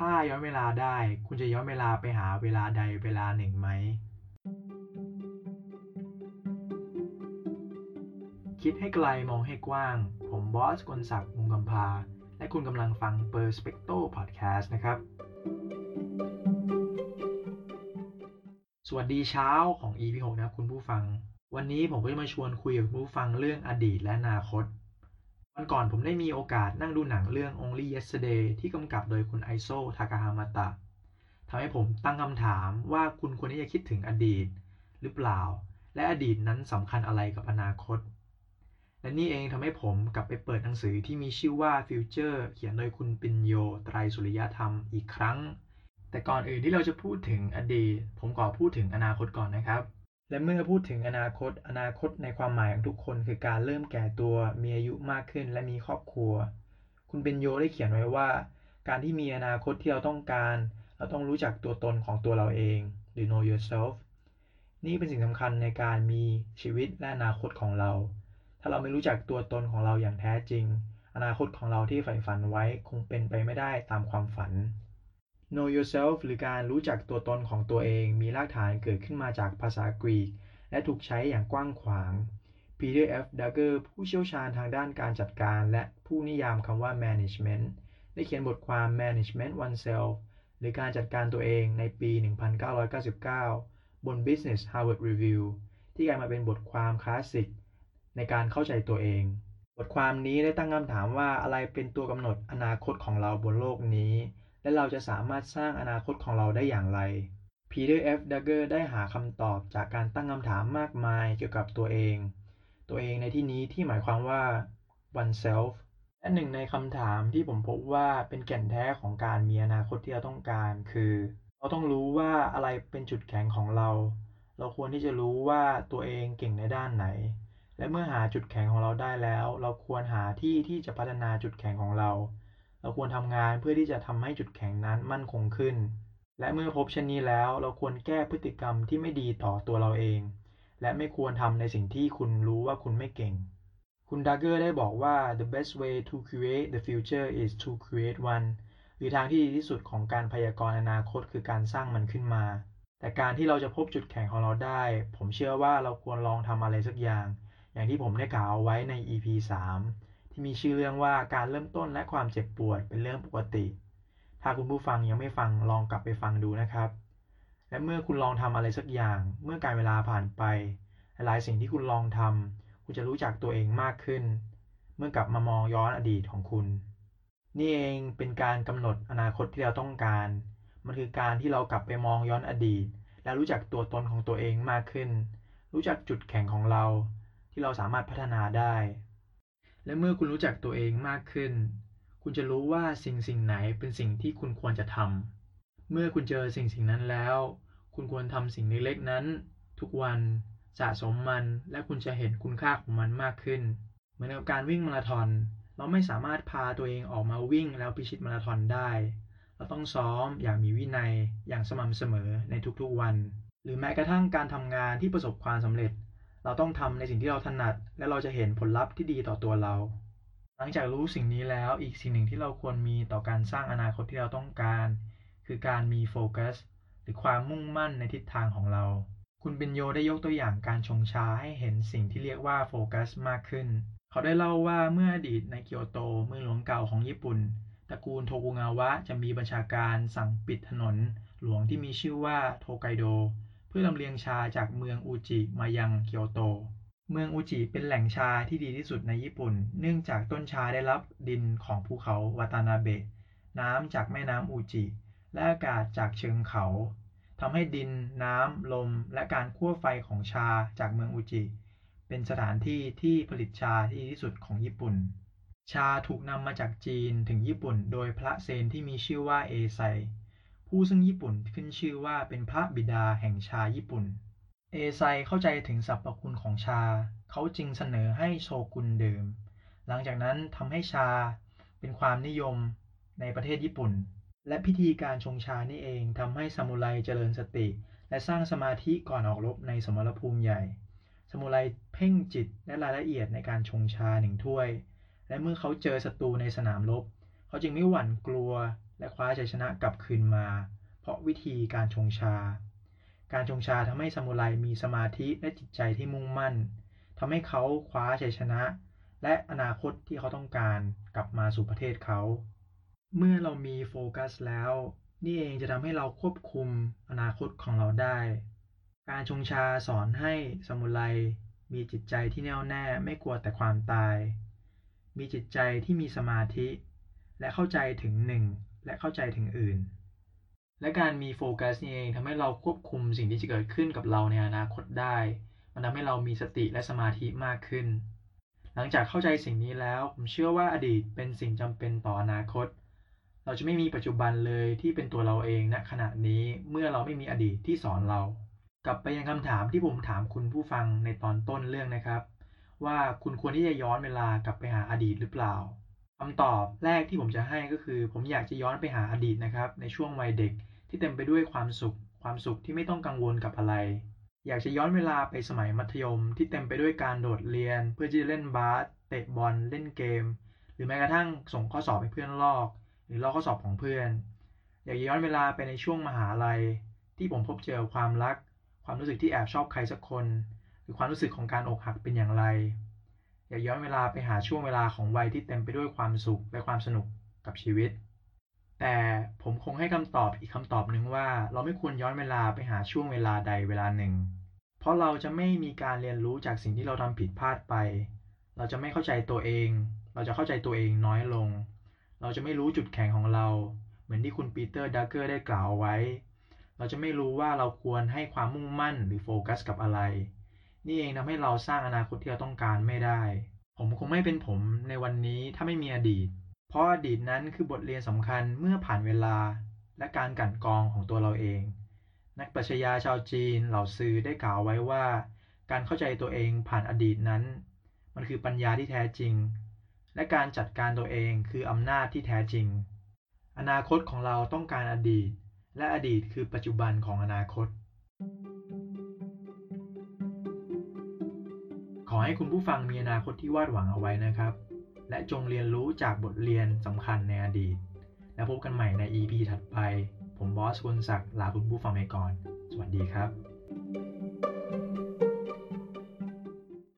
ถ้าย้อนเวลาได้ คุณจะย้อนเวลาไปหาเวลาใดเวลาหนึ่งไหม คิดให้ไกลมองให้กว้าง ผมบอสกลศักดิ์มุงกำพา และคุณกำลังฟัง Perspecto Podcast นะครับ สวัสดีเช้าของ EP 6นะครับคุณผู้ฟัง วันนี้ผมก็จะมาชวนคุยกับคุณผู้ฟังเรื่องอดีตและอนาคต วันก่อนผมได้มีโอกาสนั่งดูหนังเรื่อง Only Yesterday ที่กำกับโดยคุณไอโซทากาฮามาตะทำให้ผมตั้งคำถามว่าคุณควรที่จะคิดถึงอดีต หรือเปล่า และอดีตนั้นสำคัญอะไรกับอนาคต และนี่เองทำให้ผมกลับไปเปิดหนังสือที่มีชื่อว่า Future เขียนโดยคุณปิญโย ไตรสุริยธรรมอีกครั้ง แต่ก่อนอื่นที่เราจะพูดถึงอดีต ผมขอพูดถึงอนาคตก่อนนะครับ และเมื่อพูดถึงอนาคต อนาคตในความหมายของทุกคนคือการเริ่มแก่ตัว มีอายุมากขึ้น และมีครอบครัว คุณเบนโยได้เขียนไว้ว่า การที่มีอนาคตที่เราต้องการ เราต้องรู้จักตัวตนของตัวเราเอง หรือ know yourself นี่เป็นสิ่งสำคัญในการมีชีวิตและอนาคตของเรา ถ้าเราไม่รู้จักตัวตนของเราอย่างแท้จริง อนาคตของเราที่ใฝ่ฝันไว้คงเป็นไปไม่ได้ตามความฝัน Know yourself หรือการรู้จักตัวตนของตัวเอง มีรากฐานเกิดขึ้นมาจากภาษากรีก และถูกใช้อย่างกว้างขวาง Peter F. Duggar ผู้เชี่ยวชาญทางด้านการจัดการ และผู้นิยามคำว่า management ได้เขียนบทความ Management Oneself หรือการจัดการตัวเองในปี 1999 บน Business Harvard Review ที่กลายมาเป็นบทความคลาสสิกในการเข้าใจตัวเอง บทความนี้ได้ตั้งคำถามว่าอะไรเป็นตัวกำหนดอนาคตของเราบนโลกนี้ และเราจะสามารถสร้างอนาคตของเราได้อย่างไร Peter F. Duggar ได้หาคำตอบจากการตั้งคำถามมากมายเกี่ยวกับตัวเอง ตัวเองในที่นี้ที่หมายความว่า oneself และหนึ่งในคำถามที่ผมพบว่าเป็นแก่นแท้ของการมีอนาคตที่เราต้องการคือ เราต้องรู้ว่าอะไรเป็นจุดแข็งของเรา เราควรที่จะรู้ว่าตัวเองเก่งในด้านไหน และเมื่อหาจุดแข็งของเราได้แล้ว เราควรหาที่ที่จะพัฒนาจุดแข็งของเรา เราควรทำงานเพื่อที่จะทำให้จุดแข็งนั้นมั่นคงขึ้น และเมื่อพบเช่นนี้แล้ว เราควรแก้พฤติกรรมที่ไม่ดีต่อตัวเราเอง และไม่ควรทำในสิ่งที่คุณรู้ว่าคุณไม่เก่ง คุณดักเกอร์ได้บอกว่า the best way to create the future is to create one หรือทางที่ดีที่สุดของการพยากรณ์อนาคตคือการสร้างมันขึ้นมา แต่การที่เราจะพบจุดแข็งของเราได้ ผมเชื่อว่าเราควรลองทำอะไรสักอย่าง อย่างที่ผมได้กล่าวไว้ใน EP 3 ที่มีชื่อเรื่องว่าการเริ่มต้นและความเจ็บปวดเป็นเรื่องปกติ ถ้าคุณผู้ฟังยังไม่ฟังลองกลับไปฟังดูนะครับ และเมื่อคุณลองทำอะไรสักอย่าง เมื่อการเวลาผ่านไป หลายสิ่งที่คุณลองทำคุณจะรู้จักตัวเองมากขึ้น เมื่อกลับมามองย้อนอดีตของคุณ นี่เองเป็นการกำหนดอนาคตที่เราต้องการ มันคือการที่เรากลับไปมองย้อนอดีต และรู้จักตัวตนของตัวเองมากขึ้น รู้จักจุดแข็งของเรา ที่เราสามารถพัฒนาได้ และเมื่อคุณรู้จักตัวเองมากขึ้น คุณจะรู้ว่าสิ่งสิ่งไหนเป็นสิ่งที่คุณควรจะทำ เมื่อคุณเจอสิ่งสิ่งนั้นแล้ว คุณควรทำสิ่งเล็กๆนั้น ทุกวันสะสมมัน และคุณจะเห็นคุณค่าของมันมากขึ้น เหมือนกับการวิ่งมาราธอน เราไม่สามารถพาตัวเองออกมาวิ่งแล้วพิชิตมาราธอนได้ เราต้องซ้อมอย่างมีวินัย อย่างสม่ำเสมอในทุกๆวัน หรือแม้กระทั่งการทำงานที่ประสบความสำเร็จ เราต้องทำในสิ่งที่เราถนัด และเราจะเห็นผลลัพธ์ที่ดีต่อตัวเรา หลังจากรู้สิ่งนี้แล้วอีกสิ่งหนึ่งที่เราควรมีต่อการสร้างอนาคตที่เราต้องการ คือการมีโฟกัสหรือความมุ่งมั่นในทิศทางของเรา คุณเบนโยได้ยกตัวอย่างการชงชาให้เห็นสิ่งที่เรียกว่าโฟกัสมากขึ้น เขาได้เล่าว่าเมื่ออดีตในเกียวโตเมืองหลวงเก่าของญี่ปุ่นตระกูลโทกุงาวะจะมีบัญชาการสั่งปิดถนนหลวงที่มีชื่อว่าโทไกโด พื่อลำเลียงชาจากเมืองอูจิมายังเกียวโต เมืองอูจิเป็นแหล่งชาที่ดีที่สุดในญี่ปุ่น เนื่องจากต้นชาได้รับดินของภูเขาวาตานาเบะน้ำจากแม่น้ำอูจิ และอากาศจากเชิงเขาทำให้ดิน น้ำ ลม และการคั่วไฟของชาจากเมืองอูจิ เป็นสถานที่ที่ผลิตชาที่ดีที่สุดของญี่ปุ่น ชาถูกนำมาจากจีนถึงญี่ปุ่น โดยพระเซนที่มีชื่อว่าเอไซ ผู้ซึ่งญี่ปุ่นขึ้นชื่อว่าเป็นพระบิดาแห่งชาญี่ปุ่น เอไซเข้าใจถึงสรรพคุณของชา เขาจึงเสนอให้โชกุนดื่ม หลังจากนั้นทำให้ชาเป็นความนิยมในประเทศญี่ปุ่น และพิธีการชงชานี่เองทำให้ซามูไรเจริญสติ และสร้างสมาธิก่อนออกรบในสมรภูมิใหญ่ซามูไรเพ่งจิตและรายละเอียดในการชงชาหนึ่งถ้วย และเมื่อเขาเจอศัตรูในสนามรบ เขาจึงไม่หวั่นกลัว และคว้าชัยชนะกลับคืนมา เพราะวิธีการชงชา การชงชาทำให้ซามูไรมีสมาธิและจิตใจที่มุ่งมั่นทำให้เขาคว้าชัยชนะ และอนาคตที่เขาต้องการกลับมาสู่ประเทศเขา เมื่อเรามีโฟกัสแล้ว นี่เองจะทำให้เราควบคุมอนาคตของเราได้ การชงชาสอนให้ซามูไรมีจิตใจที่แน่วแน่ไม่กลัวแต่ความตาย มีจิตใจที่มีสมาธิ และเข้าใจถึงหนึ่ง และเข้าใจถึงอื่น และการมีโฟกัสนี่เองทำให้เราควบคุมสิ่งที่จะเกิดขึ้นกับเราในอนาคตได้ มันทำให้เรามีสติและสมาธิมากขึ้น หลังจากเข้าใจสิ่งนี้แล้ว ผมเชื่อว่าอดีตเป็นสิ่งจำเป็นต่ออนาคต เราจะไม่มีปัจจุบันเลยที่เป็นตัวเราเองณขณะนี้เมื่อเราไม่มีอดีตที่สอนเรา กลับไปยังคำถามที่ผมถามคุณผู้ฟังในตอนต้นเรื่องนะครับ ว่าคุณควรที่จะย้อนเวลากลับไปหาอดีตหรือเปล่า คำตอบแรกที่ผมจะให้ก็คือ ผมอยากจะย้อนไปหาอดีตนะครับ ในช่วงวัยเด็กที่เต็มไปด้วยความสุข ความสุขที่ไม่ต้องกังวลกับอะไร อยากจะย้อนเวลาไปสมัยมัธยม ที่เต็มไปด้วยการโดดเรียน เพื่อที่จะเล่นบาสเตะบอลเล่นเกม หรือแม้กระทั่งส่งข้อสอบให้เพื่อนลอก หรือลอกข้อสอบของเพื่อน อยากย้อนเวลาไปในช่วงมหาลัย ที่ผมพบเจอความรัก ความรู้สึกที่แอบชอบใครสักคน หรือความรู้สึกของการอกหักเป็นอย่างไร อย่าย้อนเวลาไปหาช่วงเวลาของวัยที่เต็มไปด้วยความสุขและความสนุกกับชีวิต แต่ผมคงให้คำตอบอีกคำตอบหนึ่งว่า เราไม่ควรย้อนเวลาไปหาช่วงเวลาใดเวลาหนึ่ง เพราะเราจะไม่มีการเรียนรู้จากสิ่งที่เราทำผิดพลาดไป เราจะไม่เข้าใจตัวเอง เราจะเข้าใจตัวเองน้อยลง เราจะไม่รู้จุดแข็งของเรา เหมือนที่คุณปีเตอร์ ดรักเกอร์ได้กล่าวไว้ เราจะไม่รู้ว่าเราควรให้ความมุ่งมั่นหรือโฟกัสกับอะไร นี่เองทำให้เราสร้างอนาคตที่เราต้องการไม่ได้ ผมคงไม่เป็นผมในวันนี้ถ้าไม่มีอดีต เพราะอดีตนั้นคือบทเรียนสำคัญเมื่อผ่านเวลา และการกลั่นกรองของตัวเราเอง นักปรัชญาชาวจีนเหลาจื่อได้กล่าวไว้ว่า การเข้าใจตัวเองผ่านอดีตนั้น มันคือปัญญาที่แท้จริง และการจัดการตัวเองคืออำนาจที่แท้จริง อนาคตของเราต้องการอดีต และอดีตคือปัจจุบันของอนาคต อให้คุณผู้ฟังมีอนาคตที่วาดหวังเอาไว้นะครับ และจงเรียนรู้จากบทเรียนสำคัญในอดีต แล้วพบกันใหม่ใน EP ถัดไป ผมบอสคุณศักดิ์ลาคุณผู้ฟังไปก่อน สวัสดีครับ